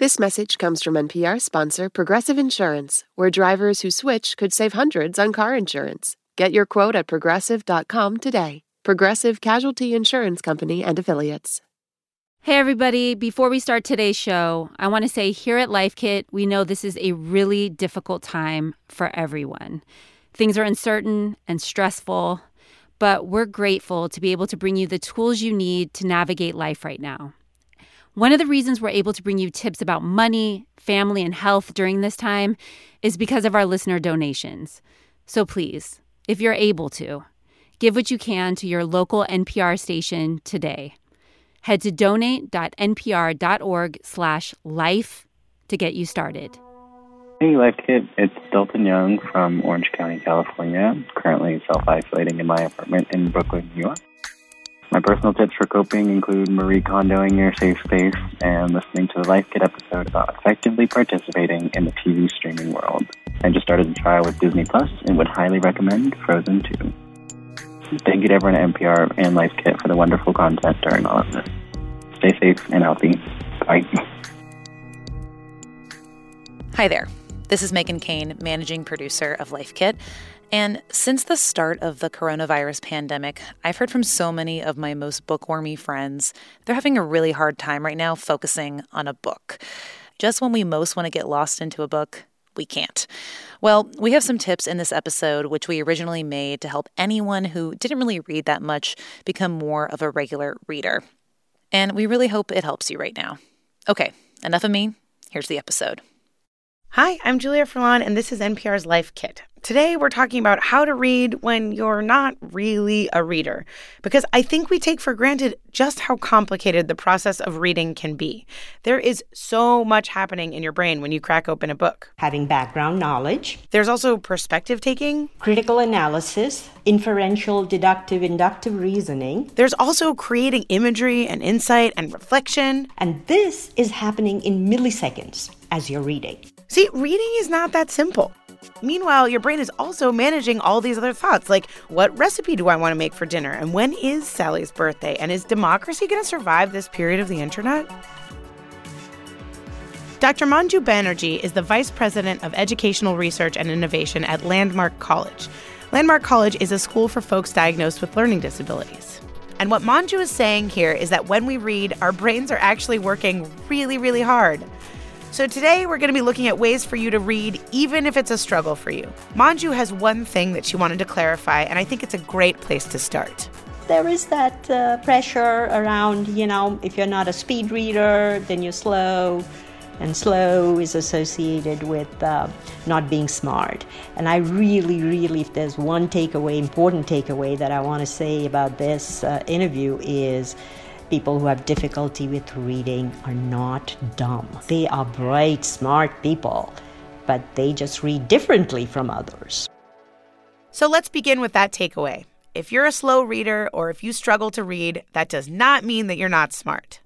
This message comes from NPR sponsor Progressive Insurance, where drivers who switch could save hundreds on car insurance. Get your quote at progressive.com today. Progressive Casualty Insurance Company and Affiliates. Hey, everybody. Before we start today's show, I want to say here at Life Kit, we know this is a really difficult time for everyone. Things are uncertain and stressful, but we're grateful to be able to bring you the tools you need to navigate life right now. One of the reasons we're able to bring you tips about money, family, and health during this time is because of our listener donations. So please, if you're able to, give what you can to your local NPR station today. Head to donate.npr.org/life to get you started. Hey, Life Kit. It's Dalton Young from Orange County, California. Currently self-isolating in my apartment in Brooklyn, New York. My personal tips for coping include Marie Kondoing your safe space and listening to the Life Kit episode about effectively participating in the TV streaming world. I just started a trial with Disney Plus and would highly recommend Frozen 2. Thank you to everyone at NPR and Life Kit for the wonderful content during all of this. Stay safe and healthy. Bye. Hi there. This is Meghan Keane, managing producer of Life Kit. And since the start of the coronavirus pandemic, I've heard from so many of my most bookwormy friends. They're having a really hard time right now focusing on a book. Just when we most want to get lost into a book, we can't. Well, we have some tips in this episode, which we originally made to help anyone who didn't really read that much become more of a regular reader. And we really hope it helps you right now. Okay, enough of me. Here's the episode. Hi, I'm Julia Furlan, and this is NPR's Life Kit. Today, we're talking about how to read when you're not really a reader, because I think we take for granted just how complicated the process of reading can be. There is so much happening in your brain when you crack open a book. Having background knowledge, There's also perspective taking, critical analysis, inferential, deductive, inductive reasoning, there's also creating imagery and insight and reflection. and this is happening in milliseconds as you're reading. See, reading is not that simple. Meanwhile, your brain is also managing all these other thoughts like what recipe do I want to make for dinner? And when is Sally's birthday? And is democracy going to survive this period of the internet? Dr. Manju Banerjee is the Vice President of Educational Research and Innovation at Landmark College. Landmark College is a school for folks diagnosed with learning disabilities. And what Manju is saying here is that when we read, our brains are actually working really, really hard. So today we're going to be looking at ways for you to read, even if it's a struggle for you. Manju has one thing that she wanted to clarify, and I think it's a great place to start. There is that uh, pressure around, you know, if you're not a speed reader, then you're slow. And slow is associated with uh, not being smart. And I really, really, if there's one takeaway, important takeaway that I want to say about this uh, interview is people who have difficulty with reading are not dumb. They are bright, smart people, but they just read differently from others. So let's begin with that takeaway. If you're a slow reader or if you struggle to read, that does not mean that you're not smart.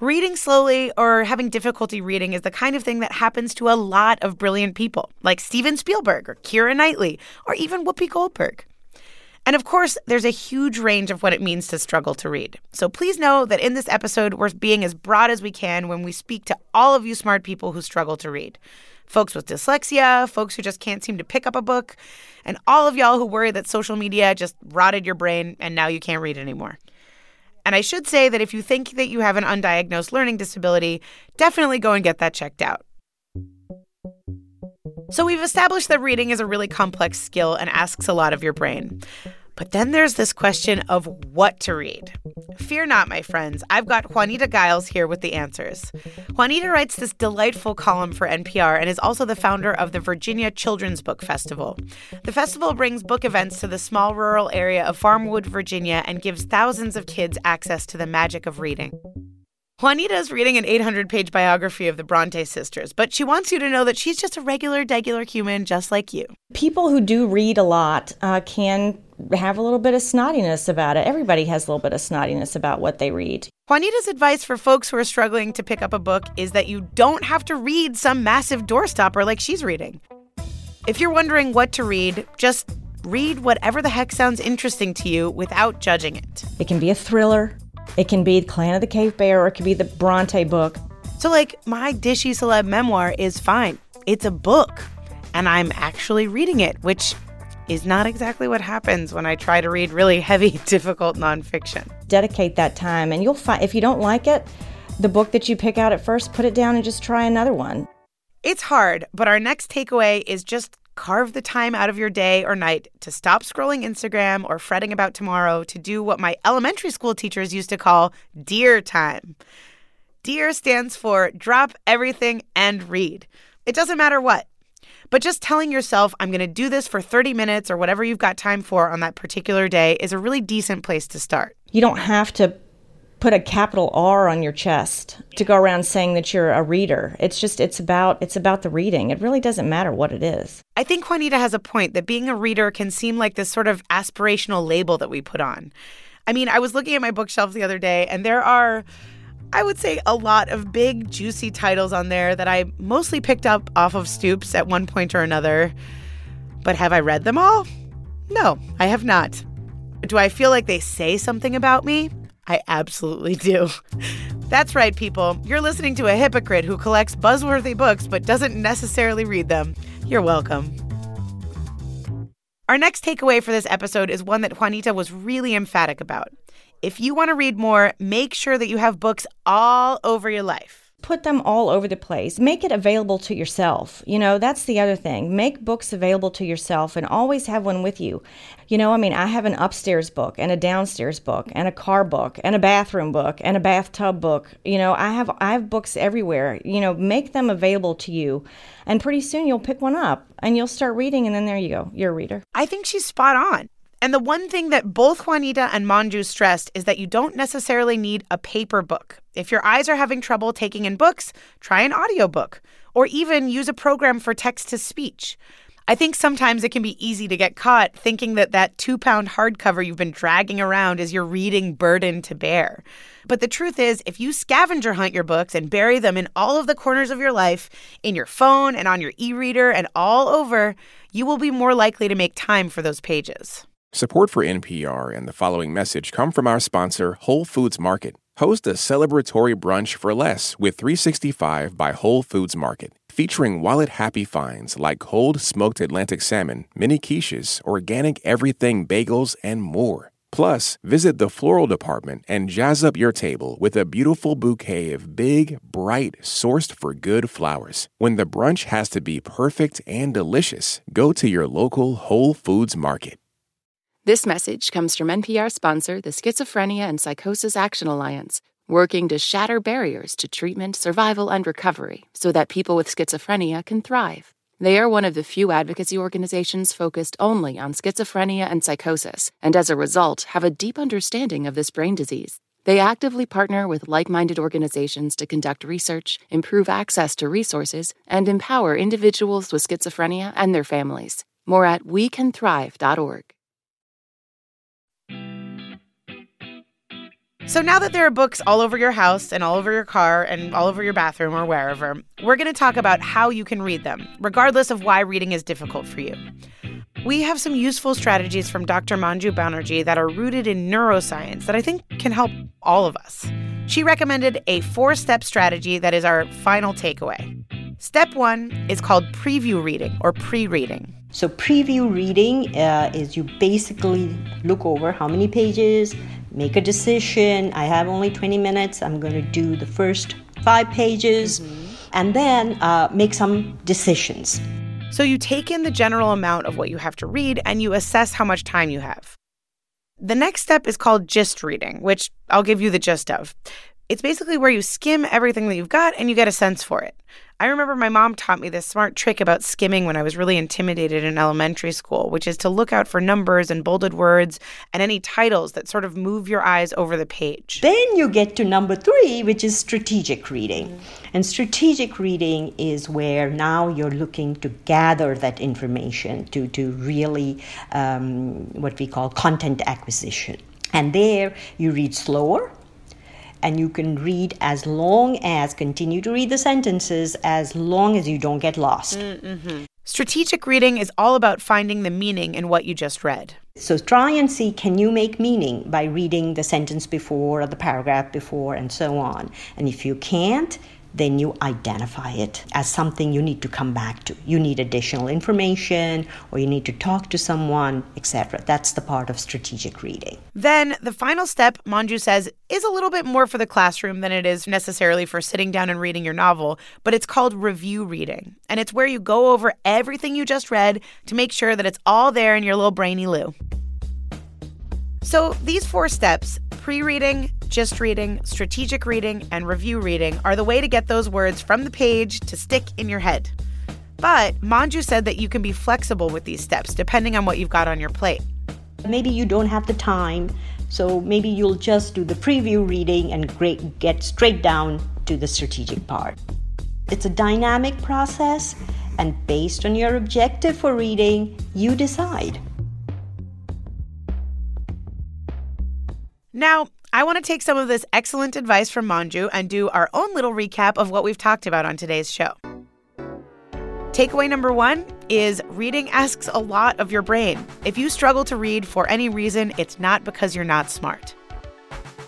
Reading slowly or having difficulty reading is the kind of thing that happens to a lot of brilliant people, like Steven Spielberg or Keira Knightley or even Whoopi Goldberg. And of course, there's a huge range of what it means to struggle to read. So please know that in this episode, we're being as broad as we can when we speak to all of you smart people who struggle to read. Folks with dyslexia, folks who just can't seem to pick up a book, and all of y'all who worry that social media just rotted your brain and now you can't read anymore. And I should say that if you think that you have an undiagnosed learning disability, definitely go and get that checked out. So we've established that reading is a really complex skill and asks a lot of your brain. But then there's this question of what to read. Fear not, my friends. I've got Juanita Giles here with the answers. Juanita writes this delightful column for NPR and is also the founder of the Virginia Children's Book Festival. The festival brings book events to the small rural area of Farmville, Virginia, and gives thousands of kids access to the magic of reading. Juanita is reading an 800 page biography of the Bronte sisters, but she wants you to know that she's just a regular, degular human just like you. People who do read a lot uh, can have a little bit of snottiness about it. Everybody has a little bit of snottiness about what they read. Juanita's advice for folks who are struggling to pick up a book is that you don't have to read some massive doorstopper like she's reading. If you're wondering what to read, just read whatever the heck sounds interesting to you without judging it. It can be a thriller, it can be the Clan of the Cave Bear, or it could be the Bronte book. So, like, my Dishy Celeb memoir is fine. It's a book, and I'm actually reading it, which is not exactly what happens when I try to read really heavy, difficult nonfiction. Dedicate that time, and you'll find if you don't like it, the book that you pick out at first, put it down and just try another one. It's hard, but our next takeaway is just carve the time out of your day or night to stop scrolling Instagram or fretting about tomorrow to do what my elementary school teachers used to call dear time. DEAR stands for drop everything and read. It doesn't matter what. But just telling yourself, I'm going to do this for 30 minutes or whatever you've got time for on that particular day is a really decent place to start. You don't have to put a capital R on your chest to go around saying that you're a reader. It's just it's about it's about the reading. It really doesn't matter what it is. I think Juanita has a point that being a reader can seem like this sort of aspirational label that we put on. I mean, I was looking at my bookshelf the other day and there are I would say a lot of big, juicy titles on there that I mostly picked up off of Stoops at one point or another. But have I read them all? No, I have not. Do I feel like they say something about me? I absolutely do. That's right, people. You're listening to a hypocrite who collects buzzworthy books but doesn't necessarily read them. You're welcome. Our next takeaway for this episode is one that Juanita was really emphatic about. If you want to read more, make sure that you have books all over your life put them all over the place. Make it available to yourself. You know, that's the other thing. Make books available to yourself and always have one with you. You know, I mean, I have an upstairs book and a downstairs book and a car book and a bathroom book and a bathtub book. You know, I have I have books everywhere. You know, make them available to you. And pretty soon you'll pick one up and you'll start reading and then there you go. You're a reader. I think she's spot on. And the one thing that both Juanita and Manju stressed is that you don't necessarily need a paper book. If your eyes are having trouble taking in books, try an audiobook or even use a program for text to speech. I think sometimes it can be easy to get caught thinking that that two pound hardcover you've been dragging around is your reading burden to bear. But the truth is, if you scavenger hunt your books and bury them in all of the corners of your life, in your phone and on your e reader and all over, you will be more likely to make time for those pages. Support for NPR and the following message come from our sponsor, Whole Foods Market. Host a celebratory brunch for less with 365 by Whole Foods Market, featuring wallet happy finds like cold smoked Atlantic salmon, mini quiches, organic everything bagels, and more. Plus, visit the floral department and jazz up your table with a beautiful bouquet of big, bright, sourced for good flowers. When the brunch has to be perfect and delicious, go to your local Whole Foods Market. This message comes from NPR sponsor, the Schizophrenia and Psychosis Action Alliance, working to shatter barriers to treatment, survival, and recovery so that people with schizophrenia can thrive. They are one of the few advocacy organizations focused only on schizophrenia and psychosis, and as a result, have a deep understanding of this brain disease. They actively partner with like minded organizations to conduct research, improve access to resources, and empower individuals with schizophrenia and their families. More at wecanthrive.org. So now that there are books all over your house and all over your car and all over your bathroom or wherever, we're going to talk about how you can read them, regardless of why reading is difficult for you. We have some useful strategies from Dr. Manju Banerjee that are rooted in neuroscience that I think can help all of us. She recommended a four step strategy that is our final takeaway. Step one is called preview reading or pre reading. So, preview reading uh, is you basically look over how many pages, make a decision. I have only 20 minutes. I'm going to do the first five pages mm-hmm. and then uh, make some decisions. So you take in the general amount of what you have to read and you assess how much time you have. The next step is called gist reading, which I'll give you the gist of. It's basically where you skim everything that you've got and you get a sense for it. I remember my mom taught me this smart trick about skimming when I was really intimidated in elementary school, which is to look out for numbers and bolded words and any titles that sort of move your eyes over the page. Then you get to number three, which is strategic reading. Mm-hmm. And strategic reading is where now you're looking to gather that information to, to really um, what we call content acquisition. And there you read slower and you can read as long as continue to read the sentences as long as you don't get lost. Mm-hmm. Strategic reading is all about finding the meaning in what you just read. So try and see can you make meaning by reading the sentence before or the paragraph before and so on. And if you can't, then you identify it as something you need to come back to. You need additional information or you need to talk to someone, etc. That's the part of strategic reading. Then the final step, Manju says, is a little bit more for the classroom than it is necessarily for sitting down and reading your novel, but it's called review reading. And it's where you go over everything you just read to make sure that it's all there in your little brainy loo. So these four steps pre reading, gist reading, strategic reading, and review reading are the way to get those words from the page to stick in your head. But Manju said that you can be flexible with these steps depending on what you've got on your plate. Maybe you don't have the time, so maybe you'll just do the preview reading and get straight down to the strategic part. It's a dynamic process, and based on your objective for reading, you decide. Now, I want to take some of this excellent advice from Manju and do our own little recap of what we've talked about on today's show. Takeaway number one is reading asks a lot of your brain. If you struggle to read for any reason, it's not because you're not smart.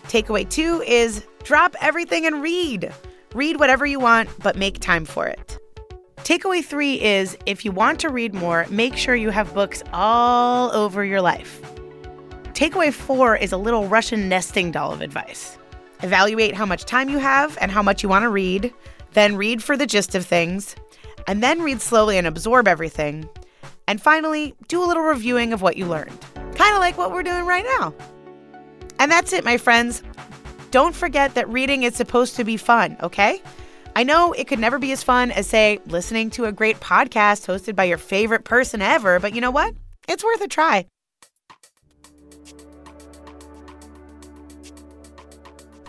Takeaway two is drop everything and read. Read whatever you want, but make time for it. Takeaway three is if you want to read more, make sure you have books all over your life. Takeaway four is a little Russian nesting doll of advice. Evaluate how much time you have and how much you want to read, then read for the gist of things, and then read slowly and absorb everything. And finally, do a little reviewing of what you learned. Kind of like what we're doing right now. And that's it, my friends. Don't forget that reading is supposed to be fun, okay? I know it could never be as fun as, say, listening to a great podcast hosted by your favorite person ever, but you know what? It's worth a try.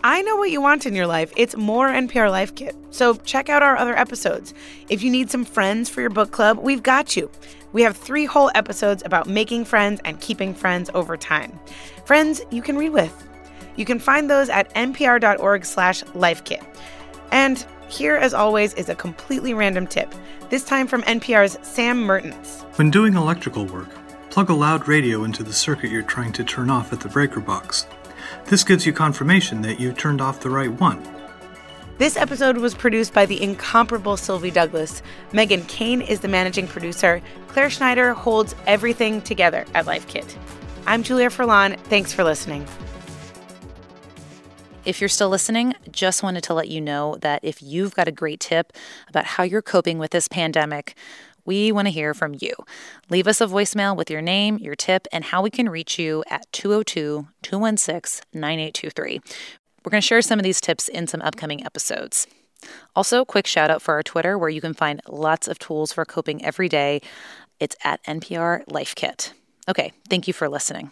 I know what you want in your life. It's more NPR Life Kit. So check out our other episodes. If you need some friends for your book club, we've got you. We have three whole episodes about making friends and keeping friends over time. Friends you can read with. You can find those at npr.org slash lifekit. And here, as always, is a completely random tip, this time from NPR's Sam Mertens. When doing electrical work, plug a loud radio into the circuit you're trying to turn off at the breaker box. This gives you confirmation that you turned off the right one. This episode was produced by the incomparable Sylvie Douglis. Meghan Keane is the managing producer. Claire Schneider holds everything together at Life Kit. I'm Julia Furlan. Thanks for listening. If you're still listening, just wanted to let you know that if you've got a great tip about how you're coping with this pandemic, we want to hear from you. Leave us a voicemail with your name, your tip, and how we can reach you at 202 216 9823. We're going to share some of these tips in some upcoming episodes. Also, quick shout out for our Twitter, where you can find lots of tools for coping every day. It's at NPR Life Kit. Okay, thank you for listening.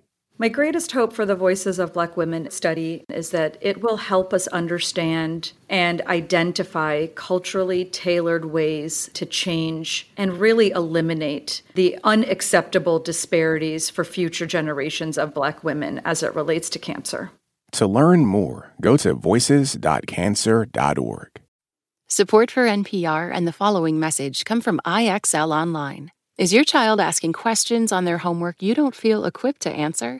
My greatest hope for the Voices of Black Women study is that it will help us understand and identify culturally tailored ways to change and really eliminate the unacceptable disparities for future generations of Black women as it relates to cancer. To learn more, go to voices.cancer.org. Support for NPR and the following message come from IXL Online. Is your child asking questions on their homework you don't feel equipped to answer?